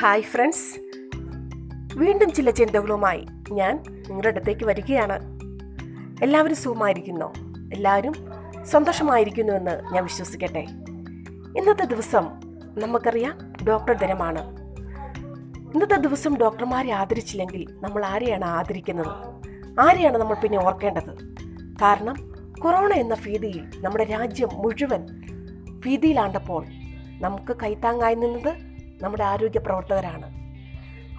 Hi friends. വീണ്ടും ചില ചിന്തകളുമായി ഞാൻ നിങ്ങളുടെ അടുത്തേക്ക് വരികയാണ്. എല്ലാവരും സുഖമായിരിക്കുന്നോ? എല്ലാവരും സന്തോഷമായിരിക്കുന്നുവെന്ന് ഞാൻ വിശ്വസിക്കട്ടെ. ഇന്നത്തെ ദിവസം നമുക്കറിയാം ഡോക്ടർ ദിനമാണ്. ഇന്നത്തെ ദിവസം ഡോക്ടർമാരെ ആദരിച്ചില്ലെങ്കിൽ നമ്മൾ ആരെയാണ് ആദരിക്കുന്നത്? ആരെയാണ് നമ്മൾ പിന്നെ ഓർക്കേണ്ടത്? കാരണം കൊറോണ എന്ന ഭീതിയിൽ നമ്മുടെ രാജ്യം മുഴുവൻ ഭീതിയിലാണ്ടപ്പോൾ നമുക്ക് കൈത്താങ്ങായി നിന്നത് നമ്മുടെ ആരോഗ്യ പ്രവർത്തകരാണ്.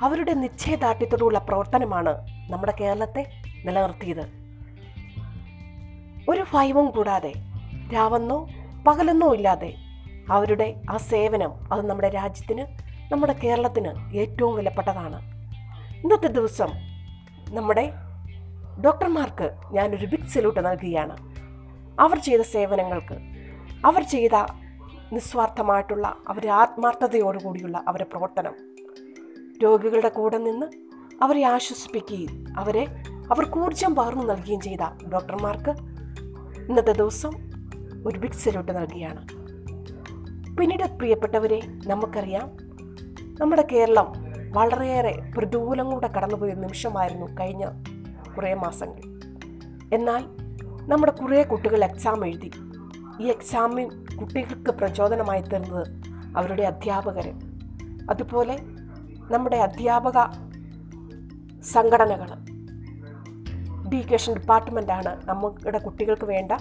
അവരുടെ നിശ്ചയദാർഢ്യത്തോടുള്ള പ്രവർത്തനമാണ് നമ്മുടെ കേരളത്തെ നിലനിർത്തിയത്. ഒരു ഭയവും കൂടാതെ രാവെന്നോ പകലെന്നോ ഇല്ലാതെ അവരുടെ ആ സേവനം അത് നമ്മുടെ രാജ്യത്തിന് നമ്മുടെ കേരളത്തിന് ഏറ്റവും വിലപ്പെട്ടതാണ്. ഇന്നത്തെ ദിവസം നമ്മുടെ ഡോക്ടർമാർക്ക് ഞാനൊരു ബിഗ് സല്യൂട്ട് നൽകുകയാണ്. അവർ ചെയ്ത സേവനങ്ങൾക്ക് അവർ ചെയ്ത നിസ്വാർത്ഥമായിട്ടുള്ള അവരുടെ ആത്മാർത്ഥതയോടുകൂടിയുള്ള അവരെ പ്രവർത്തനം. രോഗികളുടെ കൂടെ നിന്ന് അവരെ ആശ്വസിപ്പിക്കുകയും അവരെ അവർക്ക് ഊർജം പകർന്നു നൽകുകയും ചെയ്ത ഡോക്ടർമാർക്ക് ഇന്നത്തെ ദിവസം ഒരു ബിഗ് സല്യൂട്ട് നൽകുകയാണ്. പിന്നീട് പ്രിയപ്പെട്ടവരെ നമുക്കറിയാം നമ്മുടെ കേരളം വളരെയേറെ പ്രതികൂലങ്ങളുടെ കടന്നുപോയ നിമിഷമായിരുന്നു കഴിഞ്ഞ കുറേ മാസങ്ങൾ. എന്നാൽ നമ്മുടെ കുറേ കുട്ടികൾ എക്സാം എഴുതി ഈ എക്സാമിൻ കുട്ടികൾക്ക് പ്രചോദനമായി തീർന്നത് അവരുടെ അധ്യാപകർ അതുപോലെ നമ്മുടെ അധ്യാപക സംഘടനകൾ എഡ്യൂക്കേഷൻ ഡിപ്പാർട്ട്മെന്റാണ് നമ്മുടെ കുട്ടികൾക്ക് വേണ്ട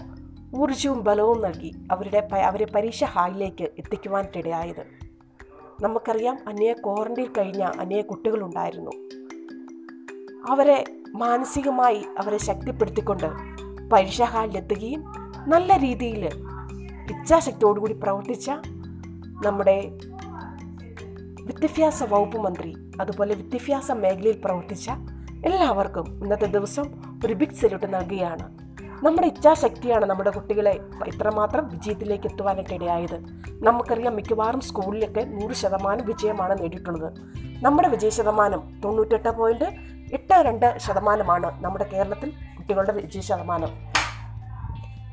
ഊർജവും ബലവും നൽകി അവരുടെ അവരെ പരീക്ഷ ഹാളിലേക്ക് എത്തിക്കുവാനിടയായത്. നമുക്കറിയാം അന്യ ക്വാറന്റീൻ കഴിഞ്ഞ അനേക കുട്ടികളുണ്ടായിരുന്നു. അവരെ മാനസികമായി അവരെ ശക്തിപ്പെടുത്തിക്കൊണ്ട് പരീക്ഷാ ഹാളിലെത്തുകയും നല്ല രീതിയിൽ ഇച്ഛാശക്തിയോടുകൂടി പ്രവർത്തിച്ച നമ്മുടെ വിദ്യാഭ്യാസ വകുപ്പ് മന്ത്രി അതുപോലെ വിദ്യാഭ്യാസ മേഖലയിൽ പ്രവർത്തിച്ച എല്ലാവർക്കും ഇന്നത്തെ ദിവസം ഒരു ബിഗ് സല്യൂട്ട് നൽകുകയാണ്. നമ്മുടെ ഇച്ഛാശക്തിയാണ് നമ്മുടെ കുട്ടികളെ ഇത്രമാത്രം വിജയത്തിലേക്ക് എത്തുവാനായിട്ട് ഇടയായത്. നമുക്കറിയാം മിക്കവാറും സ്കൂളിലൊക്കെ നൂറ് ശതമാനം വിജയമാണ് നേടിയിട്ടുള്ളത്. നമ്മുടെ വിജയ ശതമാനം തൊണ്ണൂറ്റെട്ട് പോയിന്റ് എട്ട് രണ്ട് ശതമാനമാണ് നമ്മുടെ കേരളത്തിൽ കുട്ടികളുടെ വിജയ ശതമാനം.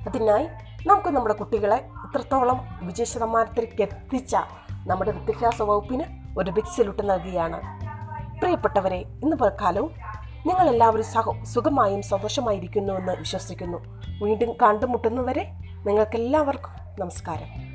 അതിനായി നമുക്ക് നമ്മുടെ കുട്ടികളെ ഇത്രത്തോളം വിജയ ശതമാനത്തിലേക്ക് എത്തിച്ച നമ്മുടെ വിദ്യാഭ്യാസ വകുപ്പിന് ഒരു ബിഗ് സല്യൂട്ട് നൽകുകയാണ്. പ്രിയപ്പെട്ടവരെ ഇന്ന് കാലവും നിങ്ങളെല്ലാവരും സഹ സുഖമായും സന്തോഷമായിരിക്കുന്നുവെന്ന് വിശ്വസിക്കുന്നു. വീണ്ടും കണ്ടുമുട്ടുന്നവരെ നിങ്ങൾക്കെല്ലാവർക്കും നമസ്കാരം.